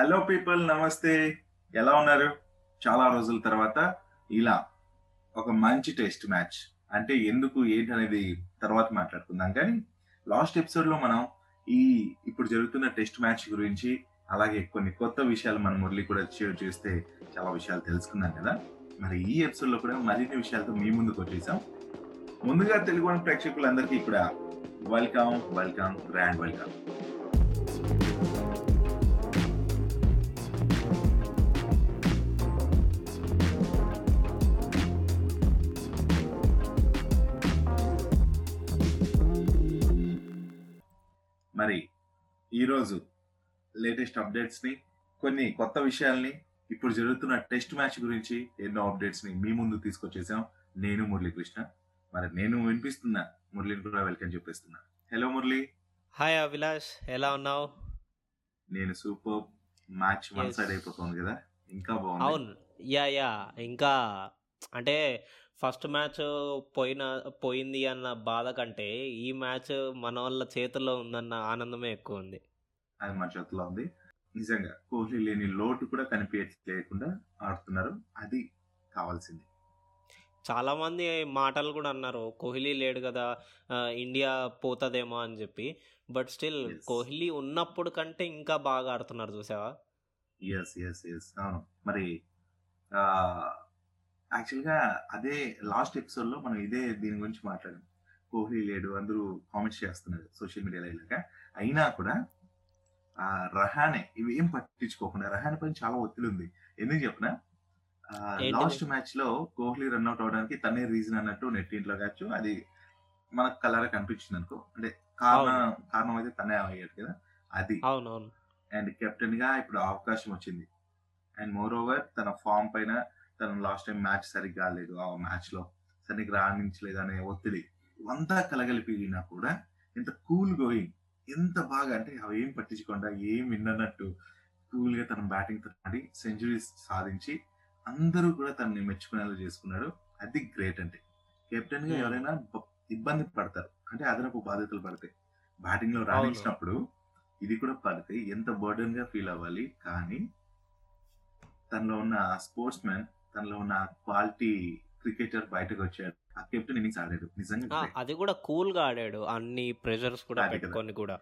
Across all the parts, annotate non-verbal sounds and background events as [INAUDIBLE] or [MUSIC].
Hello people నమస్తే ఎలా ఉన్నారు? చాలా రోజుల తర్వాత ఇలా ఒక మంచి టెస్ట్ మ్యాచ్. అంటే ఎందుకు ఏంటి అనేది తర్వాత మాట్లాడుకుందాం. కానీ లాస్ట్ ఎపిసోడ్లో మనం ఈ ఇప్పుడు జరుగుతున్న టెస్ట్ మ్యాచ్ గురించి అలాగే కొన్ని కొత్త విషయాలు మన మురళి కూడా షేర్ చేస్తే చాలా విషయాలు తెలుసుకున్నాం కదా. మరి ఈ ఎపిసోడ్లో కూడా మరిన్ని విషయాలతో మీ ముందుకు వచ్చేసాం. ముందుగా తెలుగు ప్రేక్షకులందరికీ ఇక్కడ వెల్కమ్ వెల్కమ్ గ్రాండ్ వెల్కమ్ ఈరోజు లేటెస్ట్ అప్డేట్స్ని కొన్ని కొత్త విషయాల్ని ఇప్పుడు జరుగుతున్న టెస్ట్ మ్యాచ్ గురించి ఎన్నో అప్డేట్స్ని మీ ముందు తీసుకొచ్చేసాం. నేను మురళీకృష్ణ. మరి నేను వినిపిస్తున్నా మురళిని కూడా వెల్కమ్ చెప్పేస్తున్నా. హలో మురళి. హాయ్ అభిలాష్ ఎలా ఉన్నావు? నేను సూపర్. Match one. సైడ్ అయిపోతుంది కదా. ఇంకా బాగుంది. అవును. Yeah yeah. ఇంకా అంటే ఫస్ట్ మ్యాచ్ పోయిన పోయింది అన్న బాధ కంటే ఈ మ్యాచ్ మన వాళ్ళ చేతుల్లో ఉందన్న ఆనందమే ఎక్కువ ఉంది. అది మన చేతిలో ఉంది. నిజంగా కోహ్లీ లేని లోటు కూడా కనిపించలేకుండా ఆడుతున్నారు. అది కావాల్సింది. చాలా మంది మాటలు కూడా అన్నారు కోహ్లీ లేడు కదా ఇండియా పోతుందేమో అని చెప్పి. But still. కోహ్లీ ఉన్నప్పుడు కంటే ఇంకా బాగా ఆడుతున్నారు చూసావా? ఎస్ ఎస్ ఎస్ అవును. మరి యాక్చువల్గా అదే లాస్ట్ ఎపిసోడ్లో మనం ఇదే దీని గురించి మాట్లాడాం. కోహ్లీ లేడు అందరూ కామెంట్స్ చేస్తున్నారు సోషల్ మీడియాలో ఇలాగా. అయినా కూడా ఆ రహానే ఇవి ఏం పట్టించుకోకుండా రహానే పైన చాలా ఒత్తిడి ఉంది. ఎందుకు చెప్పిన? లాస్ట్ మ్యాచ్లో కోహ్లీ రన్అట్ అవడానికి తనే రీజన్ అన్నట్టు నెట్టింట్లో కావచ్చు అది మనకు కలర్ కనిపించింది అనుకో అంటే కారణం కారణం అయితే తనే అయ్యాడు కదా అది. అండ్ కెప్టెన్గా ఇప్పుడు అవకాశం వచ్చింది. అండ్ మోర్ ఓవర్ తన ఫామ్ పైన తను లాస్ట్ టైం మ్యాచ్ సరిగ్గా ఆడలేదు ఆ మ్యాచ్లో సరిగ్గా రాణించలేదు అనే ఒత్తిడి ఇవంతా కలగలిపినా కూడా ఇంత కూల్ గోయింగ్ ఎంత బాగా అంటే అవి ఏం పట్టించకుండా ఏం విన్నట్టు కూల్గా తన బ్యాటింగ్తో ఆడి సెంచరీస్ సాధించి అందరూ కూడా తనని మెచ్చుకునేలా చేసుకున్నాడు. అది గ్రేట్ అంటే. కెప్టెన్గా Hmm. ఎవరైనా ఇబ్బంది పడతారు. అంటే అదనపు బాధ్యతలు పడతాయి బ్యాటింగ్లో రాణించినప్పుడు ఇది కూడా పడితే ఎంత బర్డన్గా ఫీల్ అవ్వాలి. కానీ తనలో ఉన్న స్పోర్ట్స్ మ్యాన్ తనలో ఉన్న క్వాలిటీ క్రికెటర్ బయటకు వచ్చాడు. ఆ కెప్టెన్ ఇన్నింగ్స్ ఆడాడు. నిజంగా అది. కూడా కూల్గా ఆడాడు. అన్ని ప్రెషర్స్ కూడా. పెట్టుకొని కూడా.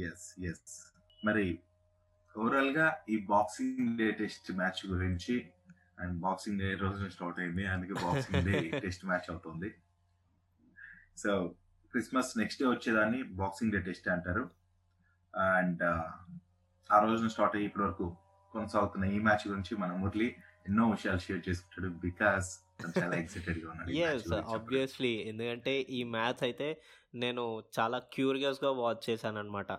ఎస్ ఎస్ మరి ఓవరాల్గా ఈ బాక్సింగ్ డే టెస్ట్ మ్యాచ్ గురించి అండ్ బాక్సింగ్ డే రోజున స్టార్ట్ అయింది. అందుకే బాక్సింగ్ డే టెస్ట్ మ్యాచ్ అవుతుంది. సో క్రిస్మస్ నెక్స్ట్ డే వచ్చేదాన్ని బాక్సింగ్ డే టెస్ట్ అంటారు. అండ్ ఆ రోజున స్టార్ట్ అయ్యి ఇప్పటి వరకు కొనసాగుతున్న ఈ మ్యాచ్ గురించి మన మురళి ఎన్నో విషయాలు షేర్ చేసుకుంటాడు బికాస్ చాలా ఎక్సైటెడ్గా ఉన్నాడు. ఆబ్వియస్లీ ఎందుకంటే ఈ మ్యాచ్ అయితే నేను చాలా క్యూరియస్గా వాచ్ చేశాను అనమాట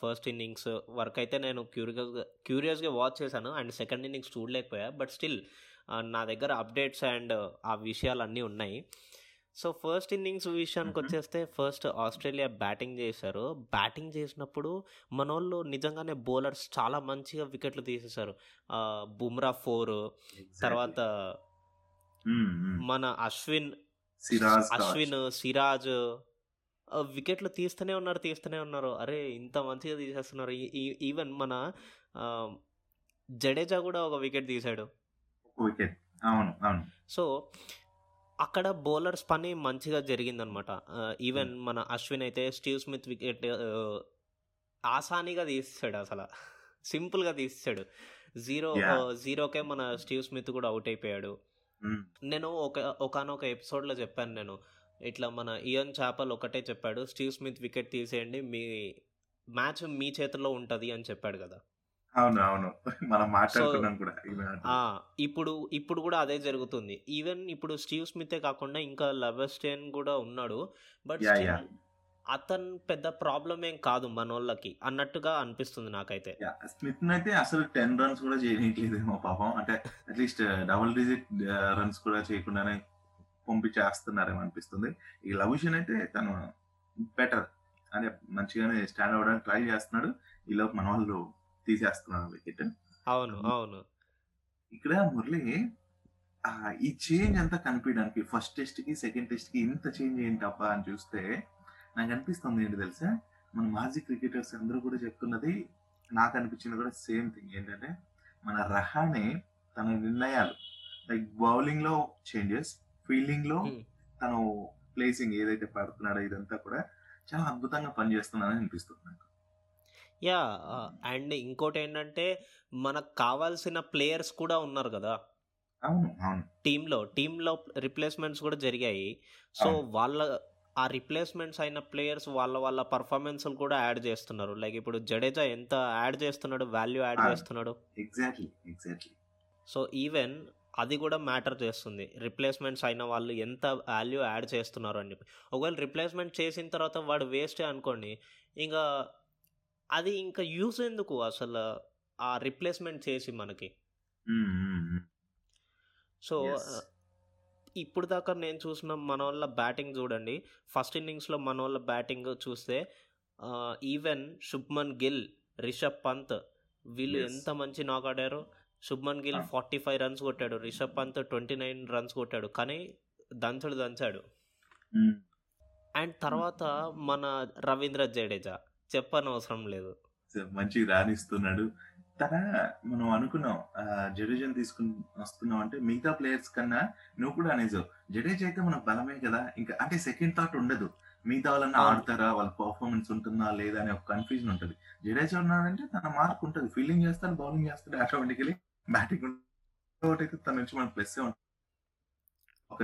ఫస్ట్ ఇన్నింగ్స్ వరకు అయితే నేను క్యూరియస్గా క్యూరియస్గా వాచ్ చేశాను. అండ్ సెకండ్ ఇన్నింగ్స్ చూడలేకపోయా. బట్ స్టిల్ నా దగ్గర అప్డేట్స్ అండ్ ఆ విషయాలు అన్నీ ఉన్నాయి. సో ఫస్ట్ ఇన్నింగ్స్ విషయానికి. వచ్చేస్తే ఫస్ట్ ఆస్ట్రేలియా బ్యాటింగ్ చేశారు బ్యాటింగ్ చేసినప్పుడు మన వాళ్ళు నిజంగానే బౌలర్స్ చాలా మంచిగా వికెట్లు తీసేశారు బుమ్రా ఫోర్. తర్వాత. మన అశ్విన్. అశ్విన్ సిరాజ్ వికెట్లు తీస్తూనే ఉన్నారు తీస్తూనే ఉన్నారు అరే ఇంత మంచిగా తీసేస్తున్నారు ఈవెన్ మన జడేజా కూడా ఒక వికెట్ తీశాడు సో అక్కడ బౌలర్స్ పని మంచిగా జరిగిందనమాట. ఈవెన్ మన అశ్విన్ అయితే స్టీవ్ స్మిత్ వికెట్ ఆసానిగా తీసాడు అసలు. సింపుల్గా తీసాడు జీరో. జీరోకే మన స్టీవ్ స్మిత్ కూడా అవుట్ అయిపోయాడు. మ్మ్. నేను ఒక ఒకనొక ఎపిసోడ్లో చెప్పాను నేను. ఇట్లా మన ఇయన్ చాపల్ ఒకటే చెప్పాడు స్టీవ్ స్మిత్ వికెట్ తీసేయండి మీ మ్యాచ్ మీ చేతిలో ఉంటుంది అని చెప్పాడు కదా. అవును అవును మనం మాట్లాడుకున్నాం కూడా ఇప్పుడు ఇప్పుడు కూడా అదే జరుగుతుంది. ఈవెన్ ఇప్పుడు స్టీవ్ స్మితే కాకుండా ఇంకా లెవెస్టేన్ కూడా ఉన్నాడు. బట్. అతను పెద్ద ప్రాబ్లం ఏం కాదు మనోళ్ళకి అన్నట్టుగా అనిపిస్తుంది నాకైతే. స్మిత్ అయితే అసలు టెన్ రన్స్ కూడా చేయనీయట్లేదేమో పాపం. అంటే అట్లీస్ట్ డబుల్ డిజిట్ రన్స్ కూడా చేయకుండానే పంపించేస్తున్నారేమో అనిపిస్తుంది. ఈ లవిషన్ అయితే తను బెటర్ అంటే మంచిగానే స్టాండ్ అవ్వడానికి ట్రై చేస్తున్నాడు. ఈలోపు మన వాళ్ళు తీసేస్తున్నారు వికెట్ అవును అవును. ఇక్కడ మురళి ఈ చేంజ్ అంతా కనిపించడానికి ఫస్ట్ టెస్ట్కి సెకండ్ టెస్ట్కి ఇంత చేంజ్ ఏంటి అబ్బా అని చూస్తే నాకు అనిపిస్తుంది ఏంటి తెలుసా? మన మాజీ క్రికెటర్స్ అందరూ కూడా చెప్తున్నది నాకు అనిపించింది కూడా సేమ్ థింగ్ ఏంటంటే మన రహానే తన నిర్ణయాలు లైక్ బౌలింగ్లో చేంజెస్ ఫీల్డింగ్లో. తను ప్లేసింగ్ ఏదైతే పడుతున్నాడో ఇదంతా కూడా చాలా అద్భుతంగా పనిచేస్తున్నాడని అనిపిస్తుంది నాకు. యా అండ్ ఇంకోటి ఏంటంటే మనకు కావాల్సిన ప్లేయర్స్ కూడా ఉన్నారు కదా. టీంలో టీంలో రిప్లేస్మెంట్స్ కూడా జరిగాయి. సో. వాళ్ళ ఆ రిప్లేస్మెంట్స్ అయిన ప్లేయర్స్ వాళ్ళ వాళ్ళ పర్ఫార్మెన్స్లు కూడా యాడ్ చేస్తున్నారు. లైక్ ఇప్పుడు జడేజా ఎంత యాడ్ చేస్తున్నాడు వాల్యూ యాడ్. చేస్తున్నాడు? Exactly exactly. సో ఈవెన్ అది కూడా మ్యాటర్ చేస్తుంది. రిప్లేస్మెంట్స్ అయిన వాళ్ళు ఎంత వాల్యూ యాడ్ చేస్తున్నారు అని చెప్పి. ఒకవేళ రిప్లేస్మెంట్ చేసిన తర్వాత వాడు వేస్టే అనుకోండి ఇంకా అది ఇంకా యూస్ ఎందుకు అసలు ఆ రిప్లేస్మెంట్ చేసి మనకి? సో. ఇప్పుడు దాకా నేను చూసిన మన వాళ్ళ బ్యాటింగ్ చూడండి. ఫస్ట్ ఇన్నింగ్స్లో మన వాళ్ళ బ్యాటింగ్ చూస్తే ఈవెన్ శుభ్మన్ గిల్ రిషబ్ పంత్ వీళ్ళు. ఎంత మంచి నాక్ ఆడారు Shubman Gill. Forty five runs కొట్టాడు Rishabh Pant twenty nine runs కొట్టాడు కానీ దంచుడు దంచాడు. అండ్ తర్వాత మన రవీంద్ర జడేజా. చెప్పనవసరం లేదు. మంచి రాణిస్తున్నాడు. తన మనం అనుకున్నాం ఆ, జడేజాని తీసుకుని వస్తున్నాం అంటే మిగతా ప్లేయర్స్ కన్నా నువ్వు కూడా అనేసావు జడేజా అయితే మనకు బలమే కదా ఇంకా అంటే సెకండ్ థాట్ ఉండదు. మిగతా వాళ్ళన్నా అవును. ఆడతారా వాళ్ళ పర్ఫార్మెన్స్ ఉంటుందా లేదా అనే ఒక కన్ఫ్యూజన్ ఉంటుంది. జడేజా ఉన్నాడంటే తన మార్క్ ఉంటుంది. ఫీల్డింగ్ చేస్తాడు బౌలింగ్ చేస్తాడు ఆటోమేటికలీ బ్యాటింగ్ అయితే తన నుంచి మనకు ప్లస్ ఉంటుంది. ఒక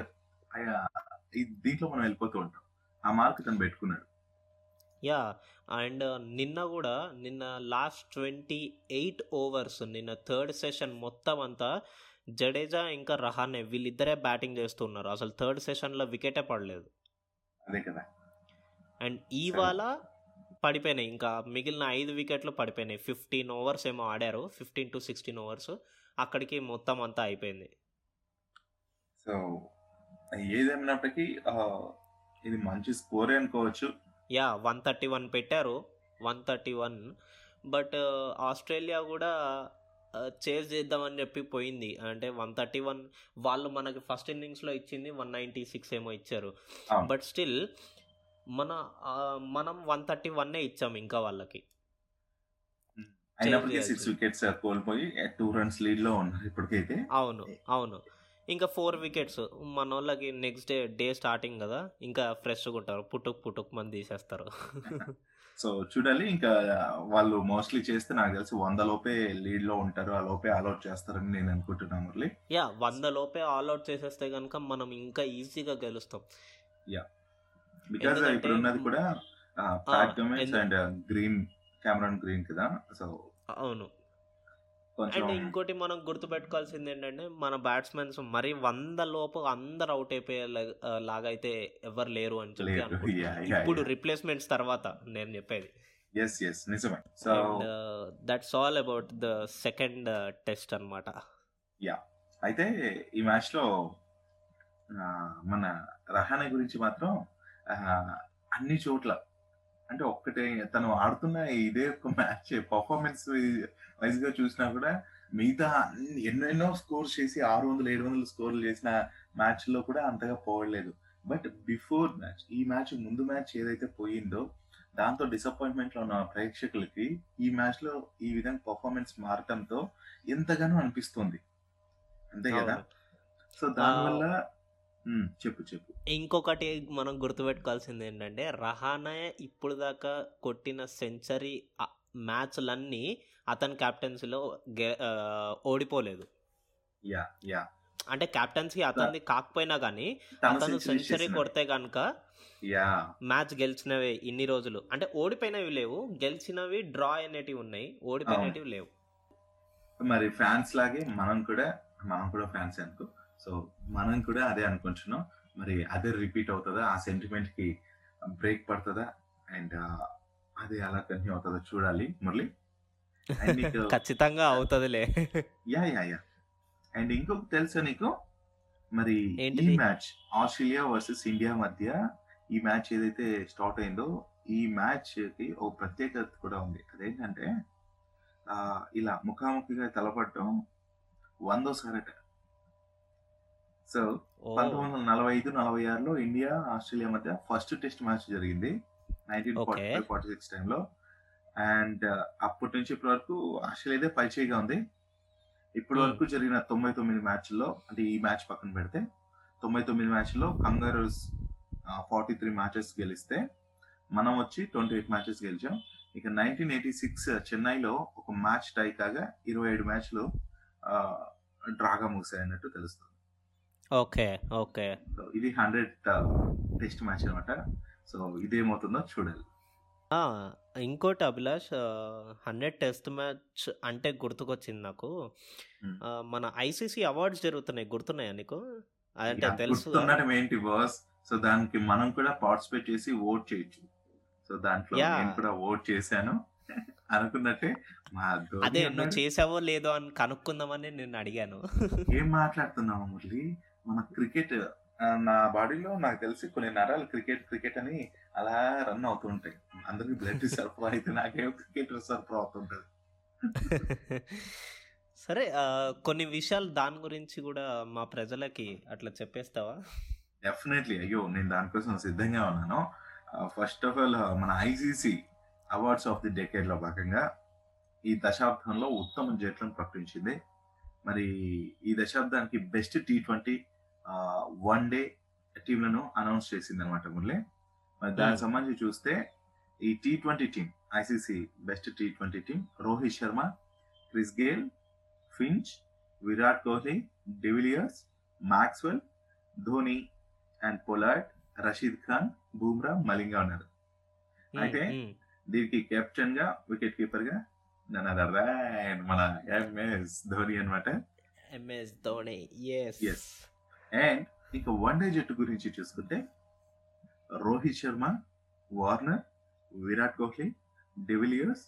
దీంట్లో మనం వెళ్ళిపోతూ ఉంటాం. ఆ మార్క్ తను పెట్టుకున్నాడు. యా అండ్ నిన్న కూడా నిన్న లాస్ట్ ట్వంటీ ఎయిట్ ఓవర్స్ నిన్న థర్డ్ సెషన్ మొత్తం అంతా జడేజా ఇంకా రహానే వీళ్ళిద్దరే బ్యాటింగ్ చేస్తున్నారు. అసలు థర్డ్ సెషన్లో వికెటే పడలేదు. అదే కదా. అండ్ ఇవాళ పడిపోయినాయి. ఇంకా మిగిలిన ఐదు వికెట్లు పడిపోయినాయి. ఫిఫ్టీన్ ఓవర్స్ ఏమో ఆడారు. ఫిఫ్టీన్ టు సిక్స్టీన్ ఓవర్స్ అక్కడికి మొత్తం అంతా అయిపోయింది. సో ఏదేమైనప్పటికీ ఇది మంచి స్కోరే అనుకోవచ్చు. యా వన్ థర్టీ వన్ పెట్టారు one thirty one. But Australia కూడా చేజ్ చేద్దామని చెప్పి పోయింది. అంటే వన్ థర్టీ వన్ వాళ్ళు మనకి ఫస్ట్ ఇన్నింగ్స్లో ఇచ్చింది వన్ నైంటీ సిక్స్ ఏమో ఇచ్చారు. బట్ స్టిల్ మన మనం వన్ థర్టీ వన్నే ఇచ్చాం ఇంకా వాళ్ళకి. అయినప్పటికీ. సిక్స్ వికెట్స్ కోల్పోయి టూ రన్స్ లీడ్లో ఉన్నారు ఇప్పటికైతే. అవును అవును. ఇంకా ఫోర్ వికెట్స్. మన వాళ్ళకి నెక్స్ట్ డే డే స్టార్టింగ్ కదా. ఇంకా ఫ్రెష్గా ఉంటారు. పుట్టుక్ పుట్టుక్ మంది తీసేస్తారు. [LAUGHS] సో చూడాలి ఇంకా వాళ్ళు మోస్ట్లీ చేస్తే నాకు తెలిసి వంద లోపే లీడ్లో ఉంటారు. ఆ లోపే ఆల్అౌట్ చేస్తారని నేను అనుకుంటున్నా మురళి. యా వంద లోపే ఆల్అౌట్ చేసేస్తే కనుక మనం ఇంకా ఈజీగా గెలుస్తాం. బికాస్ ఎందుకంటే- ఇప్పుడు ఉన్నది కూడా Pat and Green Cameron Green కదా. సో అవును. అండ్ ఇంకోటి మనం గుర్తుపెట్టుకోవాల్సింది ఏంటంటే మన బ్యాట్స్మెన్స్ మరి వంద లోపు అందరు అవుట్ అయిపోయే లాగా అయితే ఎవరు లేరు అని చెప్పి. అనుకుంటున్నాను. [LAUGHS] ఇప్పుడు. రిప్లేస్మెంట్స్ తర్వాత నేను చెప్పేది ఎస్ ఎస్ నిజమే so and that's all about the second test అన్నమాట అయితే ఈ మ్యాచ్లో మన రహానే గురించి మాత్రం అన్ని చోట్ల అంటే ఒక్కటే తను ఆడుతున్న ఇదే ఒక మ్యాచ్. పర్ఫార్మెన్స్ వైజ్గా చూసినా కూడా మిగతా ఎన్నెన్నో స్కోర్స్ చేసి ఆరు వందలు ఏడు వందలు స్కోర్లు చేసిన మ్యాచ్లో కూడా అంతగా పోవట్లేదు. బట్ బిఫోర్ మ్యాచ్ ఈ మ్యాచ్ ముందు మ్యాచ్ ఏదైతే పోయిందో దాంతో డిసప్పాయింట్మెంట్లో ఉన్న ప్రేక్షకులకి ఈ మ్యాచ్లో ఈ విధంగా పర్ఫార్మెన్స్ మారటంతో ఎంతగానో అనిపిస్తుంది. అంతే కదా. సో దానివల్ల చెప్పు చెప్పు. ఇంకొకటి మనం గుర్తుపెట్టుకోవాల్సింది ఏంటంటే రహానే ఇప్పుడు దాకా కొట్టిన సెంచరీ మ్యాచ్లన్నీ అతని క్యాప్టెన్సీలో ఓడిపోలేదు. Yeah yeah. అంటే క్యాప్టెన్సీ అతనిది కాకపోయినా కానీ తను అతను సెంచరీ. కొడితే కనుక యా. మ్యాచ్ గెలిచినవే ఇన్ని రోజులు. అంటే ఓడిపోయినవి లేవు గెలిచినవి డ్రా అనేటివి ఉన్నాయి ఓడిపోయినవి లేవు. మరి ఫ్యాన్స్ లాగే మనం కూడా మనం కూడా ఫ్యాన్స్ అనుకో సో మనం కూడా అదే అనుకుంటున్నాం. మరి అదే రిపీట్ అవుతుందా? ఆ సెంటిమెంట్కి బ్రేక్ పడుతుందా? అండ్ అది అలా కంటిన్యూ అవుతుందో? చూడాలి మురళి. [LAUGHS] ఖచ్చితంగా అవుతుందిలే. Yeah yeah yeah. అండ్ ఇంకొక తెలుసా నీకు? మరి ఈ? మ్యాచ్ ఆస్ట్రేలియా వర్సెస్ ఇండియా మధ్య ఈ మ్యాచ్ ఏదైతే స్టార్ట్ అయిందో ఈ మ్యాచ్కి ఒక ప్రత్యేకత కూడా ఉంది. అదేంటంటే ఇలా ముఖాముఖిగా తలపడటం వందోసారట. సో ఓ, పంతొమ్మిది వందల నలభై ఐదు నలభై ఆరులో ఇండియా ఆస్ట్రేలియా మధ్య ఫస్ట్ టెస్ట్ మ్యాచ్ జరిగింది. Nineteen forty. Five forty six టైంలో అండ్ అప్పటి నుంచి ఇప్పటి వరకు ఆస్ట్రేలియాదే పైచేయిగా ఉంది. ఇప్పటి Hmm. వరకు జరిగిన తొంభై తొమ్మిది మ్యాచ్ల్లో అంటే ఈ మ్యాచ్ పక్కన పెడితే తొంభై తొమ్మిది మ్యాచ్ల్లో కంగారూస్ ఫార్టీ త్రీ మ్యాచెస్ గెలిస్తే మనం వచ్చి ట్వంటీ ఎయిట్ మ్యాచెస్ గెలిచాం. ఇక నైన్టీన్ ఎయిటీ సిక్స్ చెన్నైలో ఒక మ్యాచ్ టై కాగా ఇరవై ఏడు మ్యాచ్లు డ్రాగా ముగిసాయన్నట్టు తెలుస్తుంది. Okay okay. సో ఇది హండ్రెడ్ టెస్ట్ మ్యాచ్ అనమాట. సో ఇదేమవుతుందో చూడాలి. ఆ, ఇంకోటి అభిలాష్ హండ్రెడ్ టెస్ట్ మ్యాచ్ అంటే గుర్తుకొచ్చింది నాకు. Hmm. మన ఐసీసీ అవార్డ్స్ జరుగుతున్నాయి గుర్తున్నాయా నీకు? అంటే తెలుసు. ఏంటి బాస్ సో దానికి మనం కూడా పార్టిసిపేట్ చేసి ఓట్ చేయొచ్చు. సో దాంట్లో. నేను కూడా ఓట్ చేశాను. [LAUGHS] అనుకున్నట్టే మా అదే నువ్వు చేసావో లేదో అని కనుక్కుందామని నేను అడిగాను. ఏం మాట్లాడుతున్నావు మురళి? మన క్రికెట్ నా బాడీలో నాకు తెలిసి కొన్ని నరాలు క్రికెట్ క్రికెట్ అని అలా రన్ అవుతూ ఉంటాయి. అందరికి బ్లడ్ [LAUGHS] సరఫరా అయితే నాకేమో క్రికెట్ సరఫరా అవుతుంటది. [LAUGHS] సరే కొన్ని విషయాలు దాని గురించి కూడా మా ప్రజలకి అట్లా చెప్పేస్తావా? డెఫినెట్లీ. అయ్యో నేను దానికోసం సిద్ధంగా ఉన్నాను. ఫస్ట్ ఆఫ్ ఆల్ మన ఐసీసీ అవార్డ్స్ ఆఫ్ ది డెకేడ్లో భాగంగా ఈ దశాబ్దంలో ఉత్తమ జట్లను ప్రకటించింది. మరి ఈ దశాబ్దానికి best T twenty one day టీంలను announce చేసింది అనమాట మురళి మరి దానికి Hmm. సంబంధించి చూస్తే ఈ T twenty team ICC best T twenty team Rohit Sharma Chris Gayle Finch Virat Kohli de Villiers Maxwell Dhoni and Pollard Rashid Khan Bumrah Malinga ఉన్నారు ఉమ్, అయితే ఉమ్. దీనికి కెప్టెన్గా వికెట్ కీపర్గా మన ఎంఎస్ ధోని అనమాట MS Dhoni yes Yes. And ఇక one day జట్టు గురించి చూసుకుంటే Rohit Sharma Warner Virat Kohli de Villiers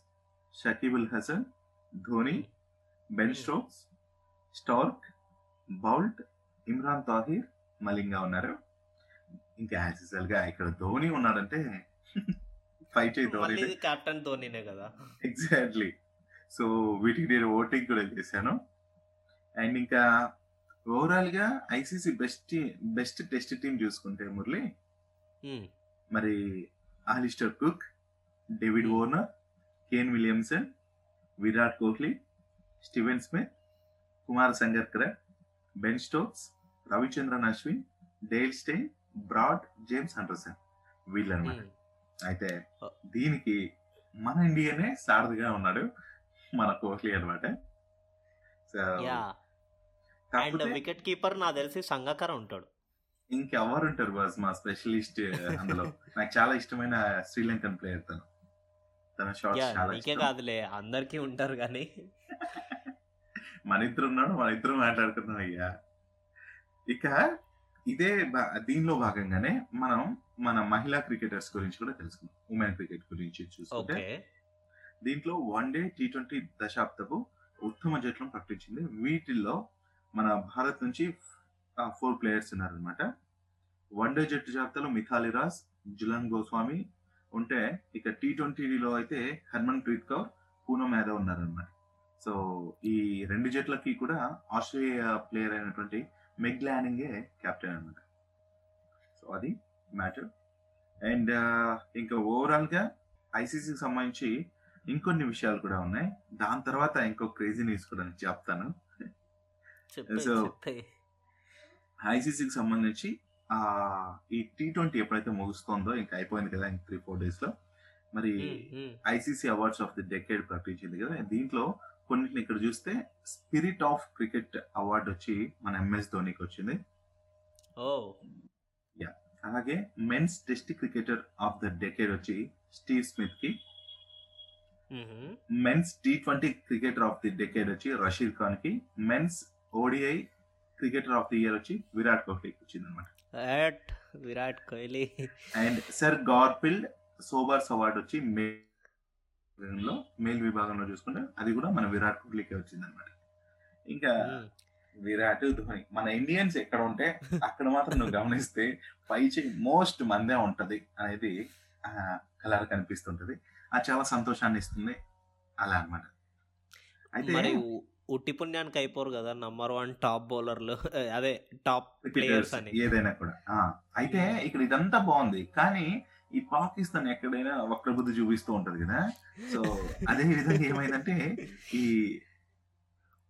Shakibul Hasan Dhoni Ben Stokes Starc Boult Imran Tahir Malinga ఉన్నారు. ఇంకా యాజ్గా ఇక్కడ ధోని ఉన్నాడంటే [LAUGHS] ఫైట్ ధోని కెప్టెన్ ధోనినే కదా. ఎగ్జాక్ట్లీ సో వీటికి నేను ఓటింగ్ కూడా చేశాను. అండ్ ఇంకా ఓవరాల్గా ICC best best test team చూసుకుంటే మురళి మరి Alastair Cook David. Warner Kane Williamson Virat Kohli Steven Smith Kumar Sangakkara Ben Stokes Ravichandran Ashwin Dale Steyn Broad James Anderson వీళ్ళనమాట. అయితే. దీనికి మన ఇండియనే సారథిగా ఉన్నాడు మన కోహ్లీ అనమాట సో అండ్ వికెట్ కీపర్ నాకు తెలిసి సంగకర ఉంటాడు. ఇంకెవరు ఉంటారు బాస్ మా స్పెషలిస్ట్ అందులో? నాకు చాలా ఇష్టమైన శ్రీలంకన్ ప్లేయర్ తను. తన షాట్స్ చాలా నీకే ఇష్టం. కాదులే అందరికీ ఉంటారు కానీ మన ఇద్దరు ఉన్నాడు మన ఇద్దరు మాట్లాడుకుందాం అయ్యా. ఇక ఇదే దీనిలో భాగంగానే మనం మన మహిళా క్రికెటర్స్ గురించి కూడా తెలుసుకుందాం. ఉమెన్ క్రికెట్ గురించి చూసుకుంటే దీంట్లో వన్ డే టీ ట్వంటీ దశాబ్దపు ఉత్తమ జట్లను ప్రకటించింది వీటిల్లో మన భారత్ నుంచి ఫోర్ ప్లేయర్స్ ఉన్నారనమాట వన్ డే జట్టు జాబితాలో మిథాలి రాజ్ జులన్ గోస్వామి ఉంటే ఇక టీ ట్వంటీలో అయితే హర్మన్ ప్రీత్ కౌర్ పూనం యాదవ్ ఉన్నారనమాట సో ఈ రెండు జట్లకి కూడా ఆస్ట్రేలియా ప్లేయర్ అయినటువంటి మెగ్ ల్యానింగే కెప్టెన్ అనమాట సో అది మ్యాటర్ అండ్ ఇంకా ఓవరాల్గా ఐసీసీకి సంబంధించి ఇంకొన్ని విషయాలు కూడా ఉన్నాయి. దాని తర్వాత ఇంకో క్రేజీ న్యూస్ కూడా చెప్తాను. చెప్పే ఐసీసీకి సంబంధించి ఆ ఈ టీ ట్వంటీ ఎప్పుడైతే ముగుస్తుందో ఇంకా అయిపోయింది కదా ఇంక త్రీ ఫోర్ డేస్లో మరి ICC awards of the decade ప్రకటించింది కదా దీంట్లో కొన్నిటిని ఇక్కడ చూస్తే స్పిరిట్ ఆఫ్ క్రికెట్ అవార్డు వచ్చి మన ఎంఎస్ ధోనికి వచ్చింది. అలాగే men's test cricketer of the decade వచ్చి Steve స్మిత్కి. Men's T twenty cricketer of the decade వచ్చి Rashid ఖాన్కి men's ODI cricketer of the year వచ్చి విరాట్ కోహ్లీకి వచ్చింది అనమాట Virat Kohli and sir Garfield Sobers award వచ్చి మేల్లో మేల్ విభాగంలో చూసుకుంటే అది కూడా మన విరాట్ కోహ్లీకి వచ్చింది అనమాట ఇంకా మ్మ్. విరాట్ ధోని మన ఇండియన్స్ ఎక్కడ ఉంటే అక్కడ మాత్రం నువ్వు గమనిస్తే పై మోస్ట్ మందే ఉంటది అనేది కలర్ కనిపిస్తుంటది. అది చాలా సంతోషాన్ని ఇస్తుంది. అలా అన్నమాట. అయితే ఉట్టి పుణ్యానికి అయిపోరు కదా నంబర్ వన్ టాప్ బౌలర్లు అదే టాప్ ప్లేయర్స్ అని. ఏదైనా కూడా. అయితే ఇక్కడ ఇదంతా బాగుంది. కానీ ఈ పాకిస్తాన్ ఎక్కడైనా వక్ర బుద్ధి చూపిస్తూ ఉంటది కదా. సో అదే విధంగా ఏమైందంటే ఈ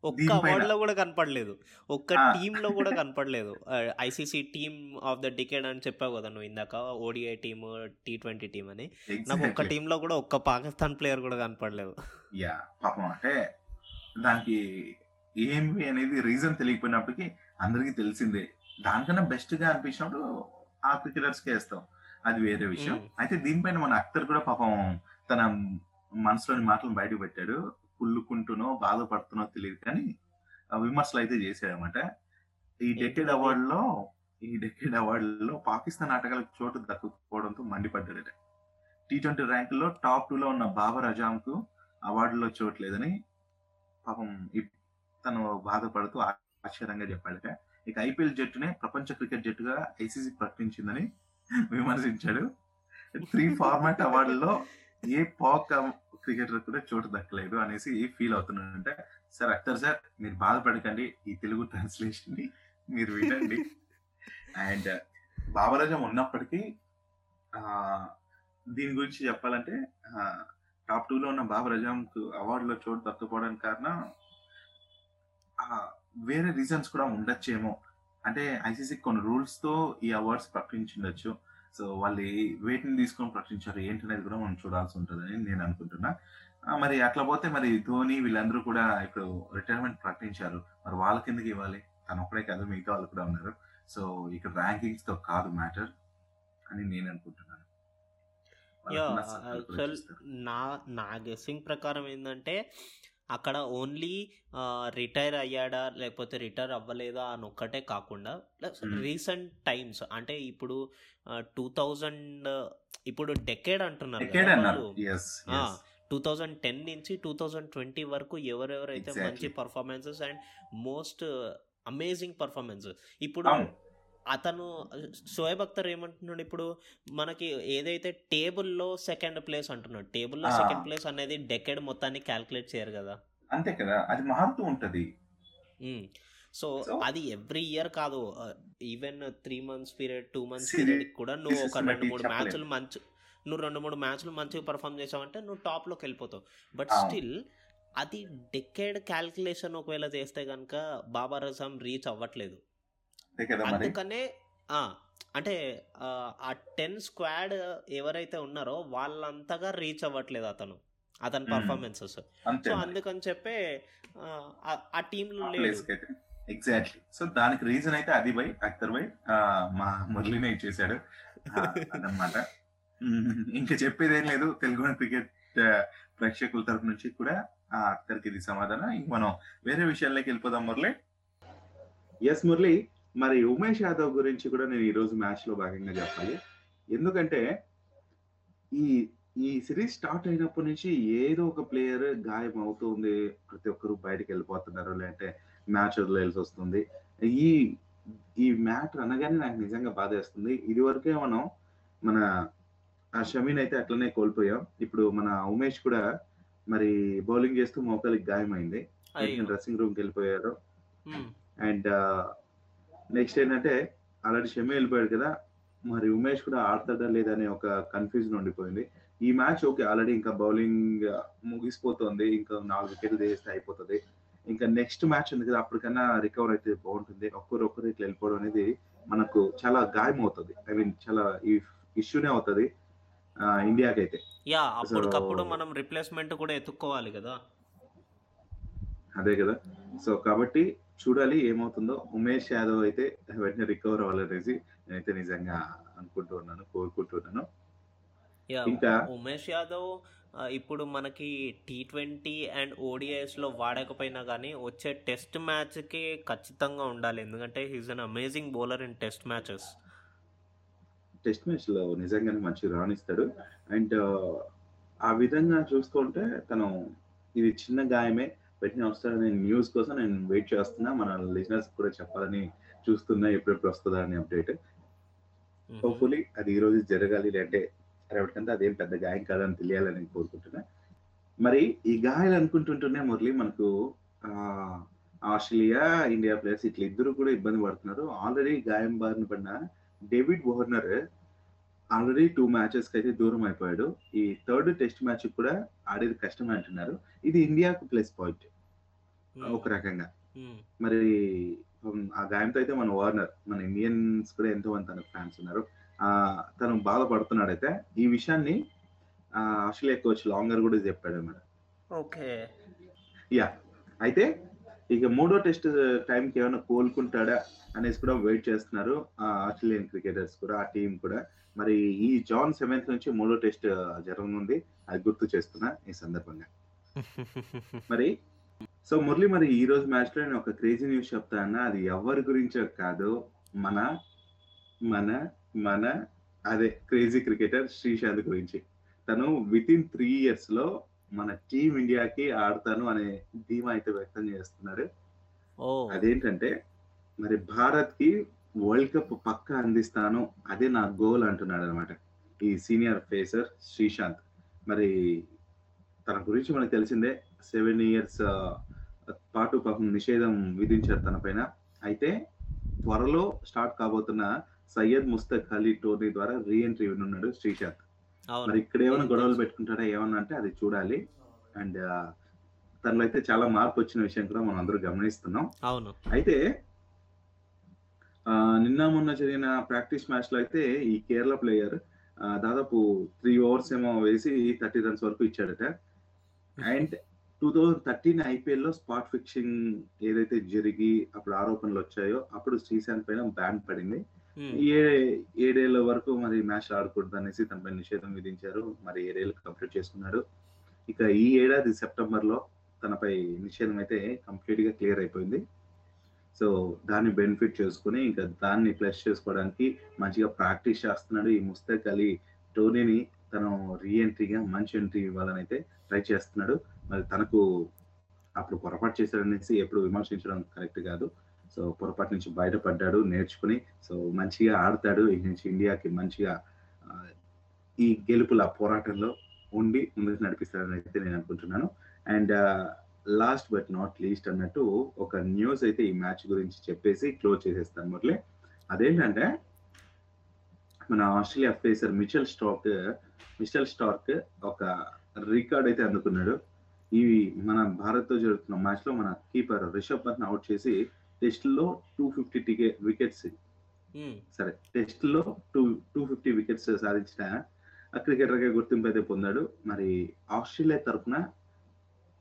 ఒక్క దీనిపైన- అవార్డులో కూడా కనపడలేదు. ఒక్క ఆ. టీంలో కూడా కనపడలేదు. ICC team of the decade అని చెప్పావు కదా నువ్వు ఇందాక ODI team T twenty team అని. నాకు ఒక్క exactly. టీంలో కూడా ఒక్క పాకిస్తాన్ ప్లేయర్ కూడా కనపడలేదు. యా పాపం అంటే దానికి ఏమి అనేది రీజన్ తెలియకపోయినప్పటికీ అందరికీ తెలిసిందే. దానికన్నా బెస్ట్గా అనిపించినప్పుడు ఆ క్రికెటర్స్ కే వేస్తాం. అది వేరే విషయం. అయితే దీనిపైన మన అక్తర్ కూడా పాపం తన మనసులోని మాటలను బయటకు పెట్టాడు. కుళ్ళుకుంటూనో బాధపడుతున్నో తెలియదు కానీ విమర్శలు అయితే చేశాడు అనమాట ఈ డెకెడ్? అవార్డు లో ఈ డెకెడ్ అవార్డులో పాకిస్తాన్ ఆటగాళ్ళకి చోటు దక్కకపోవడంతో మండిపడ్డాడు టీ ట్వంటీ ర్యాంకుల్లో టాప్ టూ లో ఉన్న బాబర్ అజామ్కు అవార్డులో చోటు లేదని పాపం తను బాధపడుతూ ఆశ్చర్యంగా చెప్పాడట. ఇక ఐపీఎల్ జట్టునే ప్రపంచ క్రికెట్ జట్టుగా ఐసీసీ ప్రకటించిందని [LAUGHS] విమర్శించాడు. త్రీ ఫార్మాట్ అవార్డులో ఏ పాక్ క్రికెటర్ కూడా చోటు దక్కలేదు అనేసి ఫీల్ అవుతున్నాడంటే. సార్ అక్తర్ సార్ మీరు బాధపడకండి ఈ తెలుగు ట్రాన్స్లేషన్ని మీరు వినండి. అండ్ బాబరాజం ఉన్నప్పటికీ దీని గురించి చెప్పాలంటే టాప్ టూలో ఉన్న బాబర్ అజాంకు అవార్డులో చోటు దక్కపోవడానికి కారణం వేరే రీజన్స్ కూడా ఉండొచ్చేమో. అంటే ఐసీసీ కొన్ని రూల్స్తో ఈ అవార్డ్స్ ప్రకటించుండొచ్చు. సో వాళ్ళు వేటిని తీసుకొని ప్రకటించారు ఏంటనేది కూడా మనం చూడాల్సి ఉంటుందని నేను అనుకుంటున్నా. మరి అట్లా పోతే మరి ధోని వీళ్ళందరూ కూడా ఇప్పుడు రిటైర్మెంట్ ప్రకటించారు. మరి వాళ్ళ కిందకి ఇవ్వాలి? తను ఒక్కడే కాదు మిగతా వాళ్ళు కూడా ఉన్నారు. సో ఇక్కడ ర్యాంకింగ్స్తో కాదు మ్యాటర్ అని నేను అనుకుంటున్నాను యా వాళ్ళకున్న సత్తాలు కూడా అసలు చూస్తారు. నా నా గెస్సింగ్ ప్రకారం ఏంటంటే అక్కడ ఓన్లీ రిటైర్ అయ్యాడా లేకపోతే రిటైర్ అవ్వలేదా అని ఒక్కటే కాకుండా Hmm. రీసెంట్ టైమ్స్ అంటే ఇప్పుడు టూ థౌజండ్ ఇప్పుడు డెకేడ్ అంటున్నారు టూ థౌజండ్ టెన్ నుంచి టూ థౌజండ్ ట్వంటీ వరకు ఎవరెవరైతే. మంచి performances and most amazing performance ఇప్పుడు అతను షోయబ్ అఖ్తర్ ఏమంటున్నాడు ఇప్పుడు మనకి ఏదైతే టేబుల్లో సెకండ్ ప్లేస్ అంటున్నాడు టేబుల్లో. సెకండ్ ప్లేస్ అనేది డెకెడ్ మొత్తాన్ని క్యాల్కులేట్ చేయరు కదా అంతే కదా అది మారుతూ ఉంటది సో అది ఎవ్రీ ఇయర్ కాదు even three months period two months period కూడా నువ్వు ఒక రెండు మూడు. మ్యాచ్లు మంచి నువ్వు రెండు మూడు మ్యాచ్లు మంచిగా పర్ఫామ్ చేసావంటే నువ్వు టాప్లోకి వెళ్ళిపోతావు బట్. స్టిల్ అది డెకేడ్ క్యాల్కులేషన్ ఒకవేళ చేస్తే కనుక బాబా రజాం రీచ్ అవ్వట్లేదు అంతే కదా మరి? అందుకనే ఆ, అంటే ఆ, టెన్ స్క్వాడ్ ఎవరైతే ఉన్నారో వాళ్ళంతగా రీచ్ అవ్వట్లేదు అతను అతని. పర్ఫార్మెన్సెస్. సో. అందుకని చెప్పే ఆ, అయితే. ఎగ్జాక్ట్లీ సో దానికి రీజన్ అయితే అది బై అక్తర్ బై మా మురళినే ఇచ్చేసాడు. ఉమ్, ఇంకా చెప్పేది ఏం లేదు. తెలుగు క్రికెట్ ప్రేక్షకుల తరపు నుంచి కూడా ఆ అక్తర్కి ఇది సమాధానం. ఇంక మనం వేరే విషయాల్లోకి వెళ్ళిపోదాం మురళి. ఎస్ మురళి. మరి ఉమేష్ యాదవ్ గురించి కూడా నేను ఈ రోజు మ్యాచ్లో భాగంగా చెప్పాలి. ఎందుకంటే ఈ ఈ సిరీస్ స్టార్ట్ అయినప్పటి నుంచి ఏదో ఒక ప్లేయర్ గాయం అవుతుంది. ప్రతి ఒక్కరు బయటకు వెళ్ళిపోతున్నారు. లేదంటే మ్యాచ్ వదిలేయాల్సి వస్తుంది. ఈ ఈ మ్యాటర్ అనగానే నాకు నిజంగా బాధ వేస్తుంది. ఇది వరకే మనం మన ఆ షమీన్ అయితే అట్లనే కోల్పోయాం. ఇప్పుడు మన ఉమేష్ కూడా మరి బౌలింగ్ చేస్తూ మోకాలికి గాయమైంది. డ్రెస్సింగ్ రూమ్కి వెళ్ళిపోయారు. అండ్ నెక్స్ట్ ఏంటంటే ఆల్రెడీ షమి వెళ్ళిపోయాడు కదా మరి ఉమేష్ కూడా ఆడతాడా లేదనే ఒక కన్ఫ్యూజన్ ఉండిపోయింది. ఈ మ్యాచ్ ఓకే ఆల్రెడీ ఇంకా బౌలింగ్ ముగిసిపోతుంది ఇంకా నాలుగు వికెట్లు తీస్తే అయిపోతుంది. ఇంకా నెక్స్ట్ మ్యాచ్ ఉంది కదా అప్పటికన్నా రికవర్ అయితే బాగుంటుంది. ఒక్కరు ఒక్కరు ఇట్లా వెళ్ళిపోవడం అనేది మనకు చాలా గాయం అవుతుంది ఐ మీన్ చాలా ఇష్యూనే అవుతుంది ఇండియాకి అయితే. యా అప్పటికప్పుడు మనం రిప్లేస్మెంట్ కూడా ఎత్తుక్కోవాలి కదా. అదే కదా. సో కాబట్టి చూడాలి ఏమవుతుందో. ఉమేష్ యాదవ్ అయితే వెంటనే రికవర్ అవ్వాలనేసి నేనైతే నిజంగా అనుకుంటూ ఉన్నాను కోరుకుంటున్నాను యా ఇంకా ఉమేష్ యాదవ్ ఇప్పుడు మనకి టీ ట్వంటీ అండ్ ఓడిఐస్లో వాడకపోయినా కానీ వచ్చే టెస్ట్ మ్యాచ్కి ఖచ్చితంగా ఉండాలి. ఎందుకంటే he's an amazing bowler in test matches test మ్యాచ్లో నిజంగానే మంచిగా రాణిస్తాడు. అండ్ ఆ విధంగా చూసుకుంటే తను ఇది చిన్న గాయమే. వెంటనే వస్తాడని న్యూస్ కోసం నేను వెయిట్ చేస్తున్నా. మన లిజనర్స్ కూడా చెప్పాలని చూస్తున్నా. ఎప్పుడెప్పుడు వస్తుందా అని అప్డేట్ హోప్ఫుల్లీ అది ఈ రోజు జరగాలి. లేదంటే రేపటికంతా అదేం పెద్ద గాయం కాదని తెలియాలని నేను కోరుకుంటున్నా. మరి ఈ గాయాలు అనుకుంటుంటేనే మురళి మనకు ఆ, ఆస్ట్రేలియా ఇండియా ప్లేయర్స్ ఇట్లా ఇద్దరు కూడా ఇబ్బంది పడుతున్నారు. ఆల్రెడీ గాయం బారిన పడిన డేవిడ్ వార్నర్ ఆల్రెడీ టూ మ్యాచెస్కి అయితే దూరం అయిపోయాడు. ఈ థర్డ్ టెస్ట్ మ్యాచ్ కూడా ఆడేది కష్టమే అంటున్నారు. ఇది ఇండియాకు ప్లస్ పాయింట్ ఒక రకంగా. మరి ఉమ్, ఆ గాయంతో అయితే మన వార్నర్ మన ఇండియన్స్ కూడా ఎంతో మంది తన ఫ్యాన్స్ ఉన్నారు. ఆ తను బాధపడుతున్నాడు అయితే ఈ విషయాన్ని ఆస్ట్రేలియా కోచ్ లాంగర్ కూడా చెప్పాడు అన్నమాట ఓకే యా అయితే ఇక మూడో టెస్ట్ టైంకి ఏమైనా కోలుకుంటాడా అనేసి కూడా వెయిట్ చేస్తున్నారు ఆస్ట్రేలియన్ క్రికెటర్స్ కూడా ఆ టీం కూడా. మరి ఈ జాన్ సెవెంత్ నుంచి మూడో టెస్ట్ జరగనుంది అది గుర్తు చేస్తున్నా ఈ సందర్భంగా. [LAUGHS] మరి సో మురళి మరి ఈ రోజు మ్యాచ్లో నేను ఒక క్రేజీ న్యూస్ చెప్తా అన్న అది ఎవరి గురించో కాదు మన మన మన అదే క్రేజీ క్రికెటర్ శ్రీశాంత్ గురించి. తను విత్ ఇన్ త్రీ ఇయర్స్లో మన టీం ఇండియాకి ఆడతాను అనే ధీమా అయితే వ్యక్తం చేస్తున్నాడు ఓ. అదేంటంటే మరి భారత్కి వరల్డ్ కప్ పక్క అందిస్తాను అదే నా గోల్ అంటున్నాడు అనమాట ఈ సీనియర్ ఫేసర్ శ్రీశాంత్. మరి తన గురించి మనకు తెలిసిందే సెవెన్ ఇయర్స్ పాటు పాపం నిషేధం విధించారు తన పైన. అయితే త్వరలో స్టార్ట్ కాబోతున్న సయ్యద్ ముస్తక్ అలీ టోర్నీ ద్వారా రీఎంట్రీ ఉన్నాడు శ్రీశాంత్. మరి ఇక్కడ ఏమైనా గొడవలు పెట్టుకుంటాడా ఏమన్నా అంటే అది చూడాలి. అండ్ తనలో అయితే చాలా మార్పు వచ్చిన విషయం కూడా మనం అందరూ గమనిస్తున్నాం. అవును. అయితే నిన్న మొన్న జరిగిన ప్రాక్టీస్ మ్యాచ్లో అయితే ఈ కేరళ ప్లేయర్ దాదాపు త్రీ ఓవర్స్ ఏమో వేసి థర్టీ రన్స్ వరకు ఇచ్చాడట. అండ్ టూ థౌజండ్ థర్టీన్ ఐపీఎల్లో స్పాట్ ఫిక్సింగ్ ఏదైతే జరిగి అప్పుడు ఆరోపణలు వచ్చాయో అప్పుడు శ్రీశాంత్ పైన బ్యాన్ పడింది. ఏడేళ్ళ వరకు మరి మ్యాచ్ ఆడకూడదు అనేసి తనపై నిషేధం విధించారు. మరి ఏడేళ్ళు కంప్లీట్ చేసుకున్నాడు ఇక ఈ ఏడాది సెప్టెంబర్లో తనపై నిషేధం అయితే కంప్లీట్గా క్లియర్ అయిపోయింది. సో దాన్ని బెనిఫిట్ చేసుకుని ఇంకా దాన్ని ప్లస్ చేసుకోవడానికి మంచిగా ప్రాక్టీస్ చేస్తున్నాడు. ఈ ముస్తక్ అలీ టోనీని తను రీఎంట్రీగా మంచి ఎంట్రీ ఇవ్వాలని అయితే ట్రై చేస్తున్నాడు. మరి తనకు అప్పుడు పొరపాటు చేశాడనేసి ఎప్పుడు విమర్శించడం కరెక్ట్ కాదు. సో పొరపాటు నుంచి బయటపడ్డాడు నేర్చుకుని సో మంచిగా ఆడతాడు. ఇక నుంచి ఇండియాకి మంచిగా ఈ గెలుపుల పోరాటంలో ఉండి ముందుకు నడిపిస్తారని అయితే నేను అనుకుంటున్నాను. And last but not least అన్నట్టు ఒక న్యూస్ అయితే ఈ మ్యాచ్ గురించి చెప్పేసి క్లోజ్ చేసేస్తాను మొదలే అదేంటంటే మన Australia pacer Mitchell Starc Mitchell Starc ఒక రికార్డ్ అయితే అందుకున్నాడు. ఇవి మన భారత్తో జరుగుతున్న మ్యాచ్లో మన కీపర్ రిషబ్ పంత్ అవుట్ చేసి టెస్ట్లో టూ ఫిఫ్టీ టికెట్ వికెట్స్ సరే టెస్ట్లో టూ టూ ఫిఫ్టీ వికెట్స్ సాధించిన క్రికెటర్గా గుర్తింపు అయితే పొందాడు. మరి ఆస్ట్రేలియా తరఫున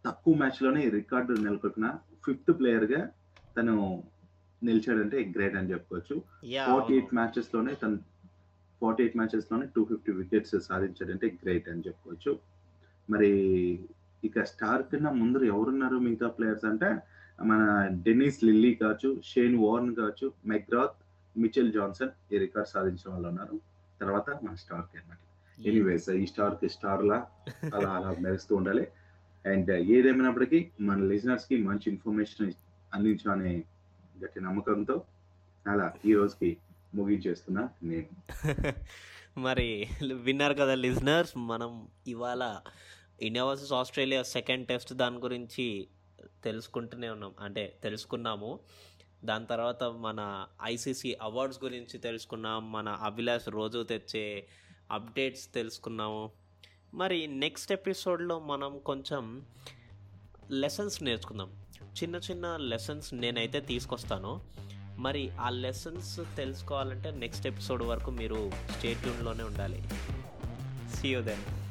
తక్కువ మ్యాచ్లోనే రికార్డు నెలకొల్పిన ఫిఫ్త్ ప్లేయర్గా తను నిలిచాడంటే గ్రేట్ అని చెప్పుకోవచ్చు. Forty eight. మ్యాచెస్లోనే తను ఫార్టీ ఎయిట్ మ్యాచెస్లోనే టూ ఫిఫ్టీ వికెట్స్ సాధించాడంటే గ్రేట్ అని చెప్పుకోవచ్చు. మరి ఇక స్టార్ కన్నా ముందర ఎవరున్నారు మిగతా ప్లేయర్స్ అంటే మన డెనిస్ లిల్లీ కావచ్చు షేన్ వార్న్ కావచ్చు మెగ్రాత్ మిచెల్ జాన్సన్ ఈ రికార్డ్ సాధించిన వాళ్ళు ఉన్నారు. తర్వాత మన స్టార్కి అన్నమాట. ఎనీవేస్ ఈ స్టార్కి స్టార్ లా అలా అలా మెరుస్తూ ఉండాలి. అండ్ ఏదేమైనప్పటికీ మన లిజనర్స్కి మంచి ఇన్ఫర్మేషన్ అందించాలనే గట్టి నమ్మకంతో అలా ఈ రోజుకి ముగించేస్తున్నా నేను. [LAUGHS] మరి విన్నారు కదా లిజనర్స్ మనం ఇవాళ India versus Australia second test దాని గురించి తెలుసుకుంటూనే ఉన్నాం. అంటే తెలుసుకున్నాము. దాని తర్వాత మన ఐసీసీ అవార్డ్స్ గురించి తెలుసుకున్నాం. మన అభిలాష్ రోజు తెచ్చే అప్డేట్స్ తెలుసుకున్నాము. మరి నెక్స్ట్ ఎపిసోడ్లో మనం కొంచెం లెసన్స్ నేర్చుకుందాం. చిన్న చిన్న లెసన్స్ నేనైతే తీసుకొస్తాను. మరి ఆ లెసన్స్ తెలుసుకోవాలంటే నెక్స్ట్ ఎపిసోడ్ వరకు మీరు స్టేట్యూన్లోనే ఉండాలి. See you then